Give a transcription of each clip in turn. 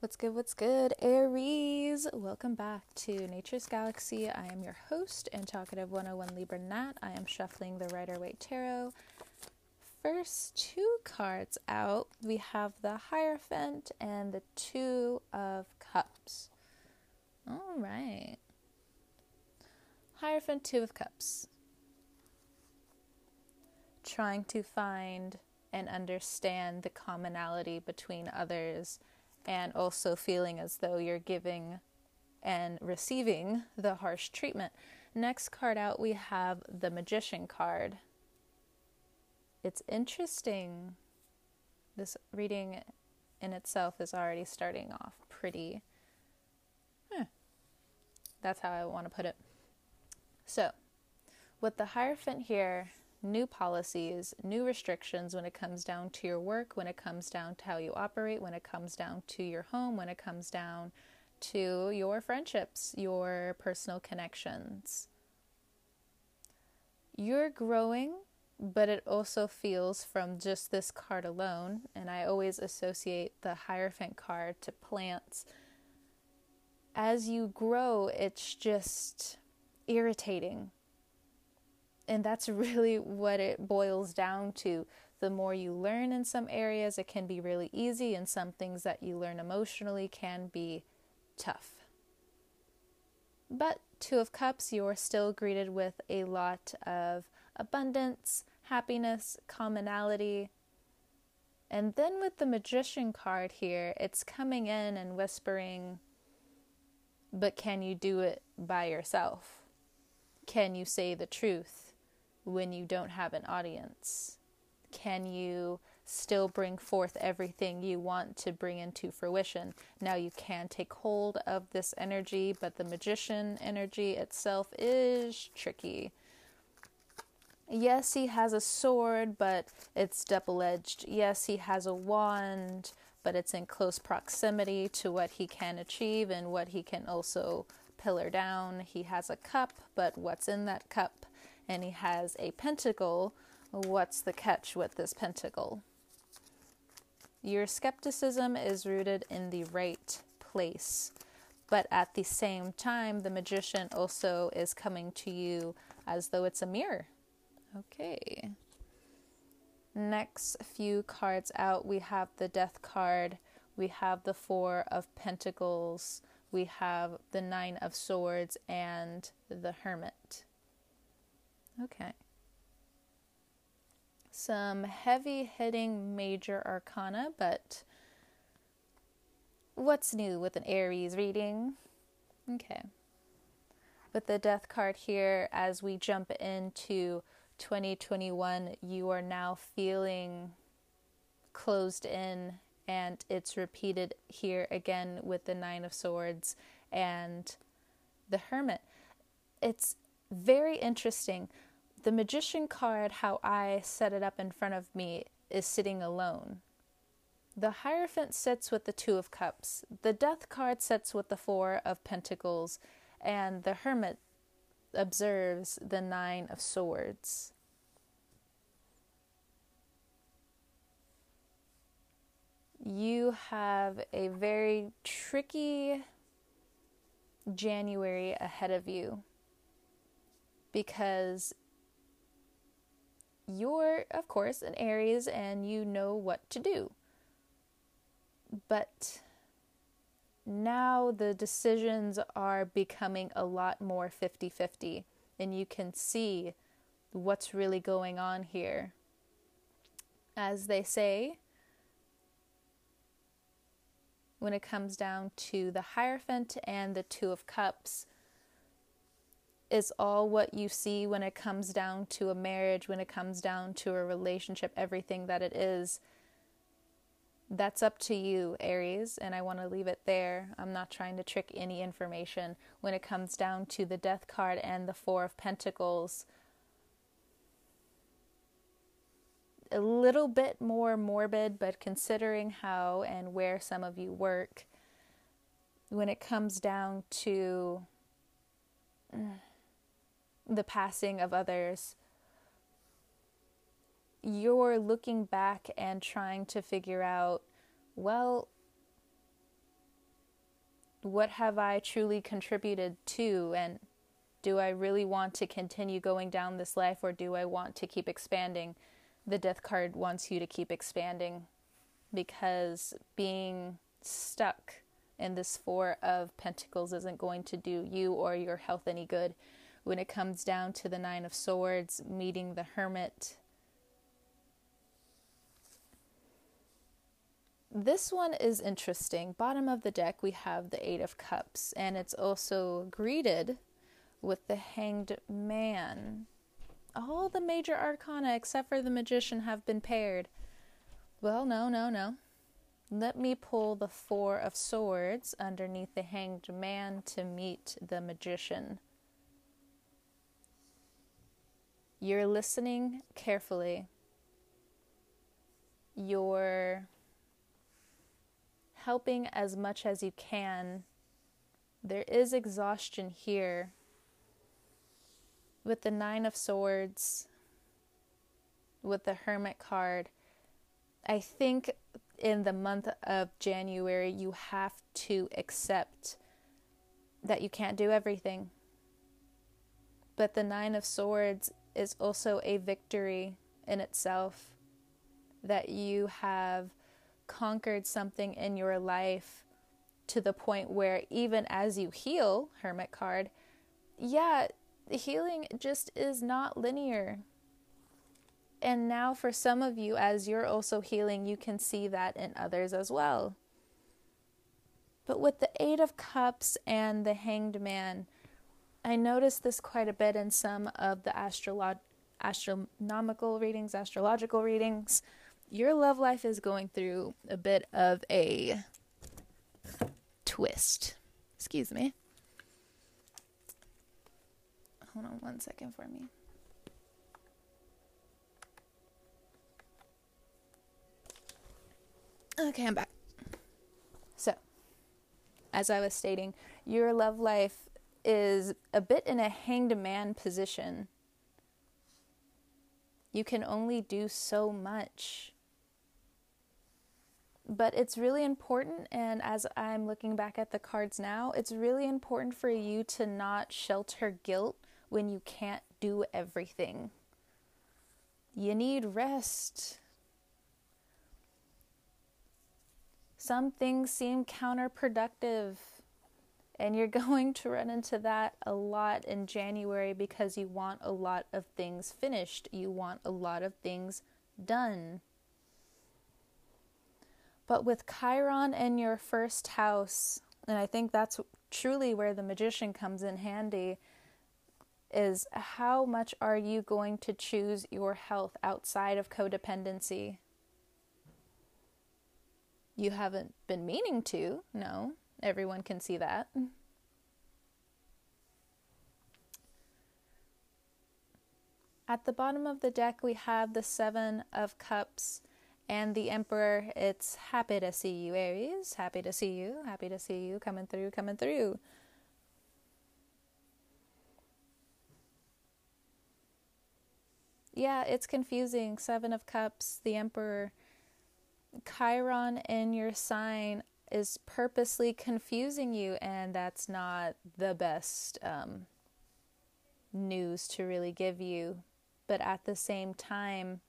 What's good? What's good, Aries? Welcome back to Nature's Galaxy. I am your host and talkative 101 Libra Nat. I am shuffling the Rider Waite Tarot. First two cards out, we have the Hierophant and the Two of Cups. All right. Hierophant, Two of Cups. Trying to find and understand the commonality between others and also feeling as though you're giving and receiving the harsh treatment. Next card out, we have the Magician card. It's interesting. This reading in itself is already starting off pretty. Huh. That's how I want to put it. So, with the Hierophant here, new policies, new restrictions when it comes down to your work, when it comes down to how you operate, when it comes down to your home, when it comes down to your friendships, your personal connections. You're growing, but it also feels from just this card alone, and I always associate the Hierophant card to plants. As you grow, it's just irritating and that's really what it boils down to. The more you learn in some areas, it can be really easy, and some things that you learn emotionally can be tough. But Two of Cups, you're still greeted with a lot of abundance, happiness, commonality. And then with the Magician card here, it's coming in and whispering, but can you do it by yourself? Can you say the truth? When you don't have an audience? Can you still bring forth everything you want to bring into fruition? Now, you can take hold of this energy, but the magician energy itself is tricky. Yes, he has a sword, but it's double edged. Yes, he has a wand, but it's in close proximity to what he can achieve and what he can also pillar down. He has a cup, but what's in that cup and he has a pentacle. What's the catch with this pentacle? Your skepticism is rooted in the right place, but at the same time, the magician also is coming to you as though it's a mirror. Okay. Next few cards out, we have the Death card, we have the Four of Pentacles, we have the Nine of Swords, and the Hermit. Okay. Some heavy hitting major arcana, but what's new with an Aries reading? Okay. With the death card here, as we jump into 2021, you are now feeling closed in, and it's repeated here again with the Nine of Swords and the Hermit. It's very interesting the magician card, how I set it up in front of me, is sitting alone. The Hierophant sits with the Two of Cups. The Death card sits with the Four of Pentacles. And the Hermit observes the Nine of Swords. You have a very tricky January ahead of you because you're, of course, an Aries and you know what to do. But now the decisions are becoming a lot more 50 50, and you can see what's really going on here. As they say, when it comes down to the Hierophant and the Two of Cups, is all what you see when it comes down to a marriage, when it comes down to a relationship, everything that it is. That's up to you, Aries, and I want to leave it there. I'm not trying to trick any information. When it comes down to the Death card and the Four of Pentacles, a little bit more morbid, but considering how and where some of you work, when it comes down to mm, the passing of others, you're looking back and trying to figure out, well, what have I truly contributed to? And do I really want to continue going down this life or do I want to keep expanding? The death card wants you to keep expanding because being stuck in this Four of Pentacles isn't going to do you or your health any good. When it comes down to the Nine of Swords, meeting the Hermit, This one is interesting. Bottom of the deck, we have the Eight of Cups, and it's also greeted with the Hanged Man. All the major arcana, except for the Magician, have been paired. Well, no, no, no. Let me pull the Four of Swords underneath the Hanged Man to meet the Magician. You're listening carefully. You're helping as much as you can. There is exhaustion here. With the Nine of Swords, with the Hermit card, I think in the month of January, you have to accept that you can't do everything. But the Nine of Swords is also a victory in itself that you have conquered something in your life to the point where even as you heal, Hermit card, yeah, the healing just is not linear. And now, for some of you, as you're also healing, you can see that in others as well. But with the Eight of Cups and the Hanged Man, I noticed this quite a bit in some of the astronomical readings, astrological readings your love life is going through a bit of a twist. Excuse me. Hold on one second for me. Okay, I'm back. So, as I was stating, your love life is a bit in a hanged man position. You can only do so much. But it's really important and as i'm looking back at the cards now it's really important for you to not shelter guilt when you can't do everything. You need rest. Some things seem counterproductive and you're going to run into that a lot in January because you want a lot of things finished. You want a lot of things done. But with Chiron in your first house, and I think that's truly where the magician comes in handy, is how much are you going to choose your health outside of codependency? You haven't been meaning to, no. Everyone can see that. At the bottom of the deck, we have the Seven of Cups and the Emperor, it's happy to see you, Aries. Happy to see you. Happy to see you coming through, coming through. Yeah, it's confusing. Seven of Cups, the Emperor. Chiron in your sign is purposely confusing you, and that's not the best um, news to really give you. But at the same time,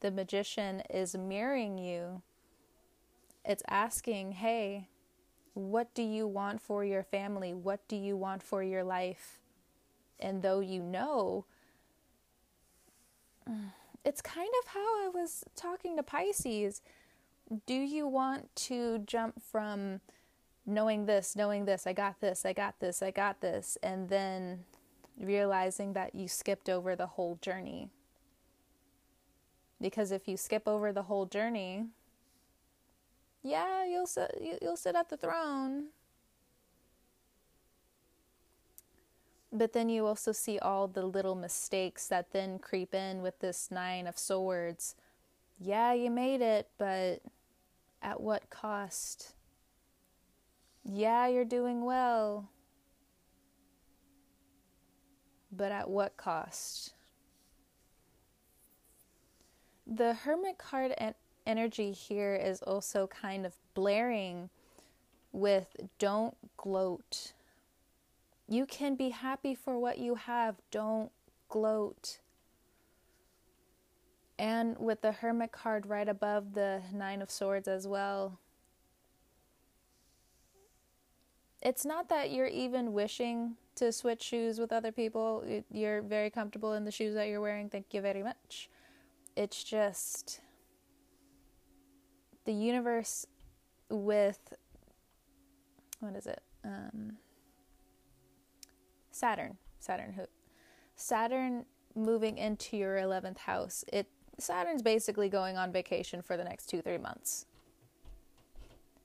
the magician is mirroring you. It's asking, hey, what do you want for your family? What do you want for your life? And though you know, it's kind of how I was talking to Pisces. Do you want to jump from knowing this, knowing this, I got this, I got this, I got this, and then realizing that you skipped over the whole journey? Because if you skip over the whole journey, yeah, you'll sit, you'll sit at the throne. But then you also see all the little mistakes that then creep in with this Nine of Swords. Yeah, you made it, but at what cost? Yeah, you're doing well, but at what cost? the hermit card energy here is also kind of blaring with don't gloat. You can be happy for what you have, don't gloat. And with the Hermit card right above the Nine of Swords as well. It's not that you're even wishing to switch shoes with other people. You're very comfortable in the shoes that you're wearing. Thank you very much. It's just the universe with what is it? Um, Saturn. Saturn? Saturn moving into your 11th house. It Saturn's basically going on vacation for the next 2-3 months.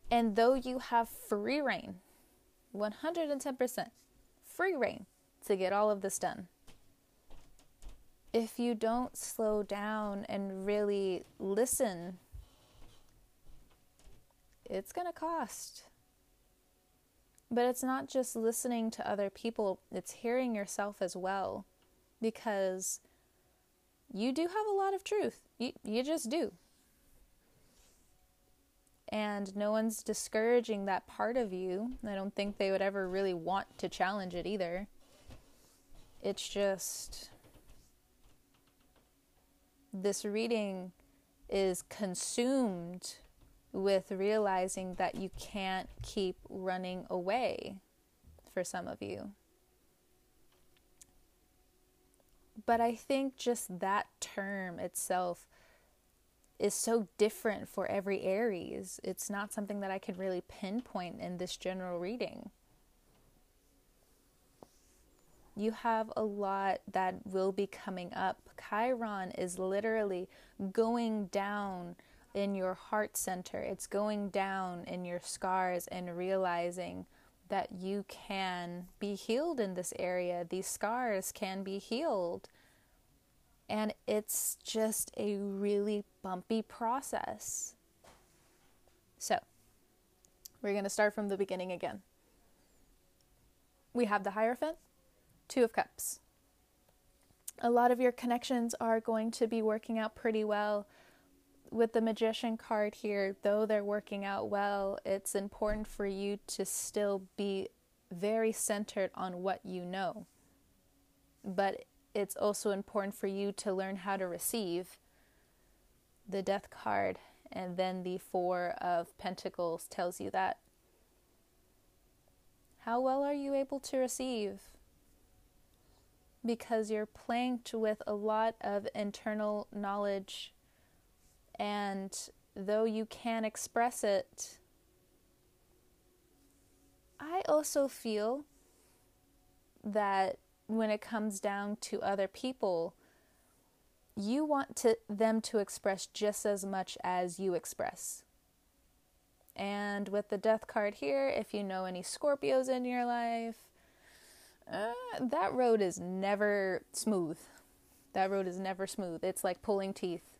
And though you have free rein, 110% free rein to get all of this done. If you don't slow down and really listen, it's going to cost. But it's not just listening to other people, it's hearing yourself as well. Because you do have a lot of truth. You, you just do. And no one's discouraging that part of you. I don't think they would ever really want to challenge it either. It's just. This reading is consumed with realizing that you can't keep running away for some of you. But I think just that term itself is so different for every Aries. It's not something that I can really pinpoint in this general reading. You have a lot that will be coming up. Chiron is literally going down in your heart center, it's going down in your scars and realizing that you can be healed in this area. These scars can be healed. And it's just a really bumpy process. So, we're going to start from the beginning again. We have the Hierophant, Two of Cups. A lot of your connections are going to be working out pretty well with the magician card here, though they're working out well, it's important for you to still be very centered on what you know. But it's also important for you to learn how to receive the death card and then the 4 of pentacles tells you that. How well are you able to receive? Because you're planked with a lot of internal knowledge and though you can express it, I also feel that when it comes down to other people, you want to, them to express just as much as you express. And with the death card here, if you know any Scorpios in your life, uh, that road is never smooth. That road is never smooth. It's like pulling teeth.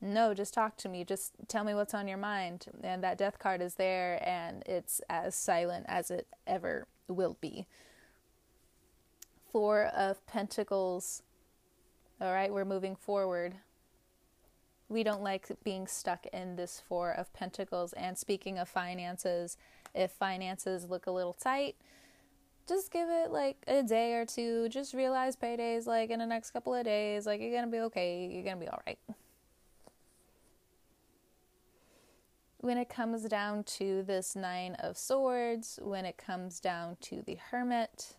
No, just talk to me. Just tell me what's on your mind. And that death card is there and it's as silent as it ever will be. Four of Pentacles. All right, we're moving forward. We don't like being stuck in this Four of Pentacles. And speaking of finances, if finances look a little tight, just give it like a day or two. Just realize paydays like in the next couple of days. Like you're gonna be okay. You're gonna be all right. When it comes down to this Nine of Swords, when it comes down to the Hermit,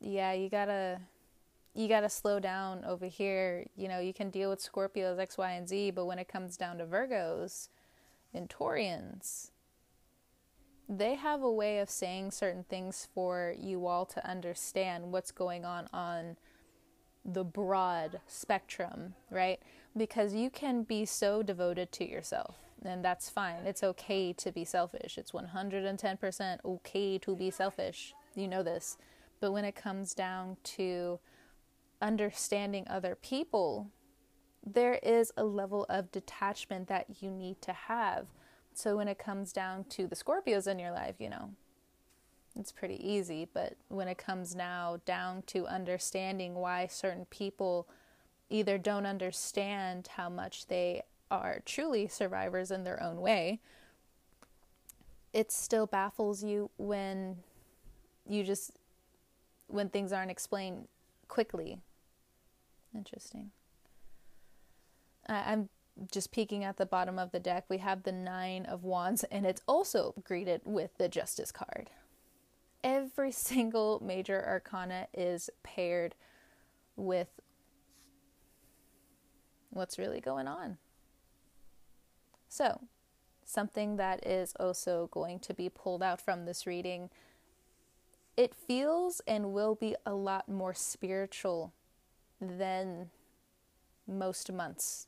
yeah, you gotta you gotta slow down over here. You know, you can deal with Scorpios X, Y, and Z, but when it comes down to Virgos and Taurians, they have a way of saying certain things for you all to understand what's going on on the broad spectrum, right? Because you can be so devoted to yourself and that's fine. It's okay to be selfish. It's 110% okay to be selfish. You know this. But when it comes down to understanding other people, there is a level of detachment that you need to have. So when it comes down to the Scorpios in your life, you know, it's pretty easy. But when it comes now down to understanding why certain people either don't understand how much they are truly survivors in their own way, it still baffles you when you just when things aren't explained quickly. Interesting. I'm just peeking at the bottom of the deck. We have the Nine of Wands, and it's also greeted with the Justice card. Every single major arcana is paired with what's really going on. So, something that is also going to be pulled out from this reading it feels and will be a lot more spiritual than most months.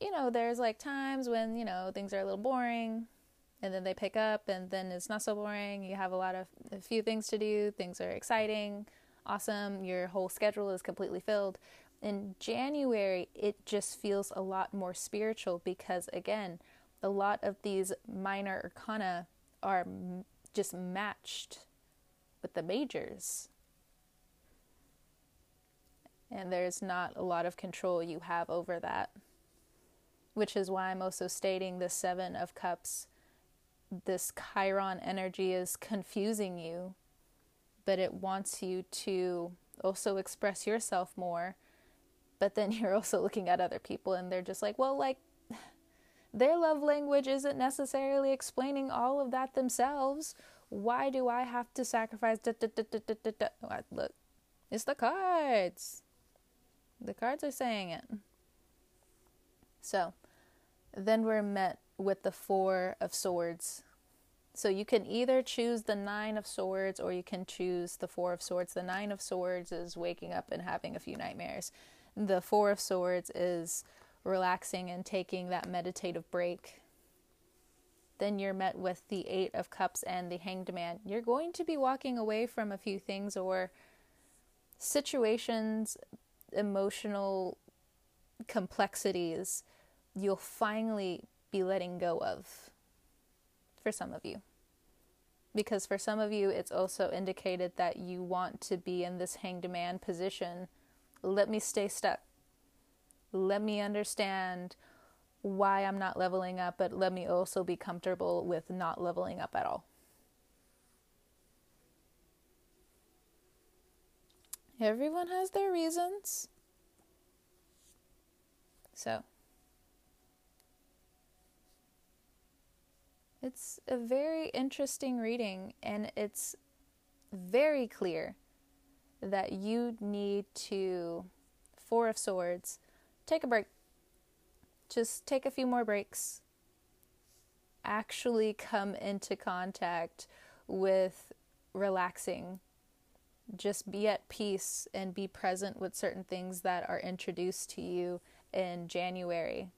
You know, there's like times when, you know, things are a little boring and then they pick up and then it's not so boring. You have a lot of a few things to do, things are exciting, awesome, your whole schedule is completely filled. In January, it just feels a lot more spiritual because again, a lot of these minor arcana are just matched with the majors. And there's not a lot of control you have over that. Which is why I'm also stating the Seven of Cups. This Chiron energy is confusing you, but it wants you to also express yourself more. But then you're also looking at other people and they're just like, well, like, their love language isn't necessarily explaining all of that themselves. Why do I have to sacrifice? Da, da, da, Look, it's the cards. The cards are saying it. So, then we're met with the Four of Swords. So you can either choose the Nine of Swords or you can choose the Four of Swords. The Nine of Swords is waking up and having a few nightmares. The Four of Swords is relaxing and taking that meditative break then you're met with the Eight of Cups and the Hanged Man. You're going to be walking away from a few things or situations, emotional complexities you'll finally be letting go of for some of you. Because for some of you, it's also indicated that you want to be in this hanged man position. Let me stay stuck. Let me understand why I'm not leveling up, but let me also be comfortable with not leveling up at all. Everyone has their reasons. So, it's a very interesting reading, and it's very clear that you need to, Four of Swords, take a break just take a few more breaks. Actually come into contact with relaxing. Just be at peace and be present with certain things that are introduced to you in January.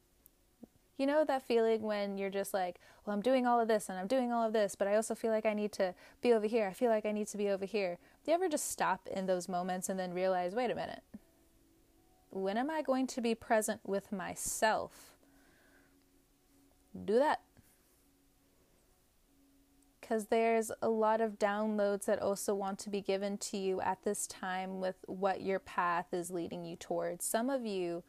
You know that feeling when you're just like, well, I'm doing all of this and I'm doing all of this, but I also feel like I need to be over here. I feel like I need to be over here. Do you ever just stop in those moments and then realize, wait a minute, when am I going to be present with myself? Do that. Because there's a lot of downloads that also want to be given to you at this time with what your path is leading you towards. Some of you,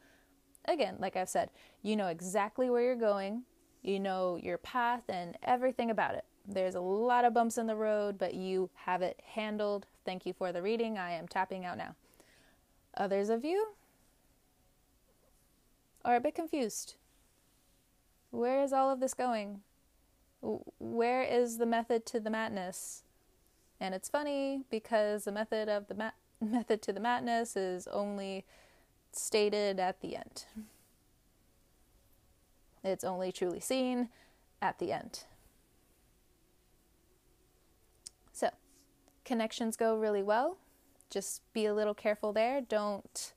again, like I've said, you know exactly where you're going, you know your path and everything about it. There's a lot of bumps in the road, but you have it handled. Thank you for the reading. I am tapping out now. Others of you, are a bit confused. Where is all of this going? Where is the method to the madness? And it's funny because the method of the ma- method to the madness is only stated at the end. It's only truly seen at the end. So, connections go really well. Just be a little careful there. Don't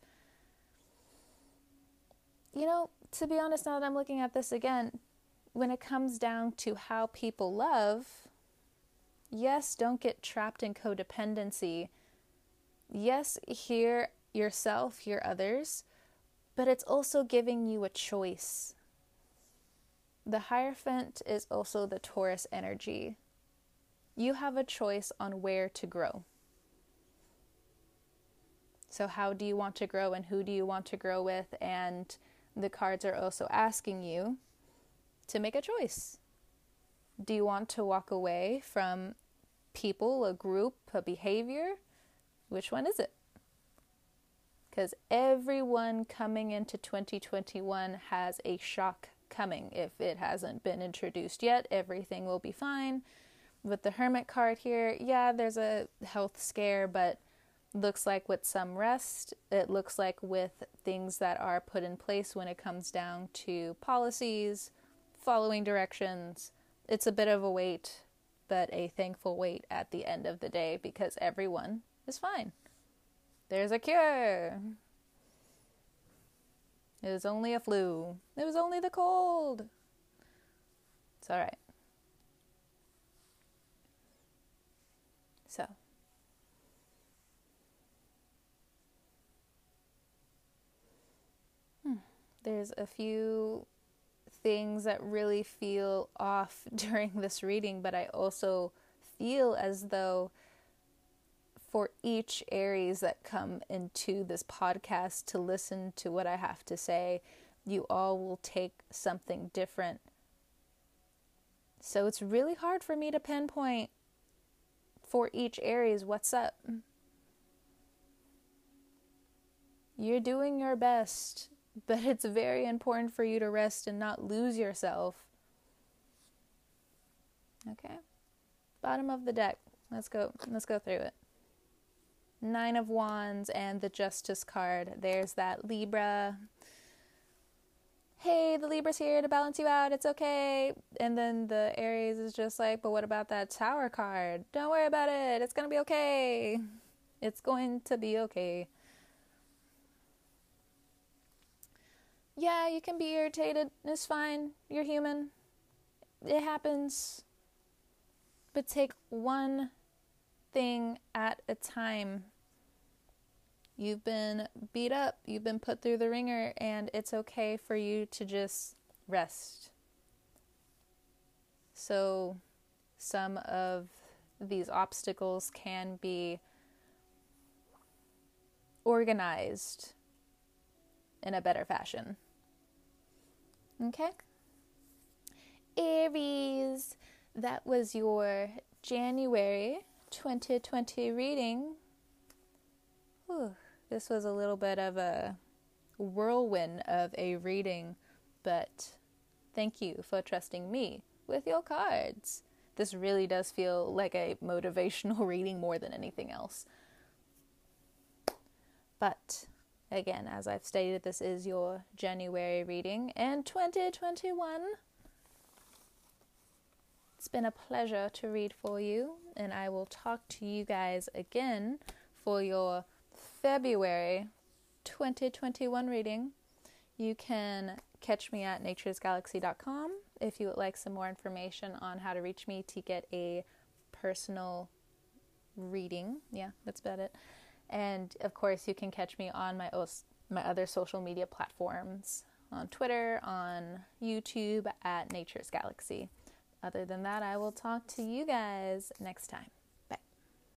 you know, to be honest, now that I'm looking at this again, when it comes down to how people love, yes, don't get trapped in codependency. Yes, hear yourself, hear others, but it's also giving you a choice. The Hierophant is also the Taurus energy. You have a choice on where to grow. So, how do you want to grow and who do you want to grow with? And the cards are also asking you to make a choice. Do you want to walk away from people, a group, a behavior? Which one is it? Because everyone coming into 2021 has a shock coming. If it hasn't been introduced yet, everything will be fine. With the Hermit card here, yeah, there's a health scare, but looks like with some rest, it looks like with things that are put in place when it comes down to policies, following directions, it's a bit of a wait, but a thankful wait at the end of the day because everyone is fine. There's a cure. It was only a flu. It was only the cold. It's all right. So, hmm. There's a few things that really feel off during this reading, but I also feel as though for each Aries that come into this podcast to listen to what I have to say, you all will take something different. So it's really hard for me to pinpoint for each Aries what's up. You're doing your best, but it's very important for you to rest and not lose yourself. Okay? Bottom of the deck. Let's go. Let's go through it. Nine of Wands and the Justice card. There's that Libra. Hey, the Libra's here to balance you out. It's okay. And then the Aries is just like, but what about that Tower card? Don't worry about it. It's going to be okay. It's going to be okay. Yeah, you can be irritated. It's fine. You're human. It happens. But take one thing at a time. You've been beat up, you've been put through the wringer, and it's okay for you to just rest. So, some of these obstacles can be organized in a better fashion. Okay? Aries, that was your January 2020 reading. Whew, this was a little bit of a whirlwind of a reading, but thank you for trusting me with your cards. This really does feel like a motivational reading more than anything else. But again, as I've stated, this is your January reading, and 2021 it's been a pleasure to read for you, and I will talk to you guys again for your February 2021 reading. You can catch me at naturesgalaxy.com if you would like some more information on how to reach me to get a personal reading. Yeah, that's about it. And of course, you can catch me on my my other social media platforms on Twitter, on YouTube at Nature's Galaxy. Other than that, I will talk to you guys next time.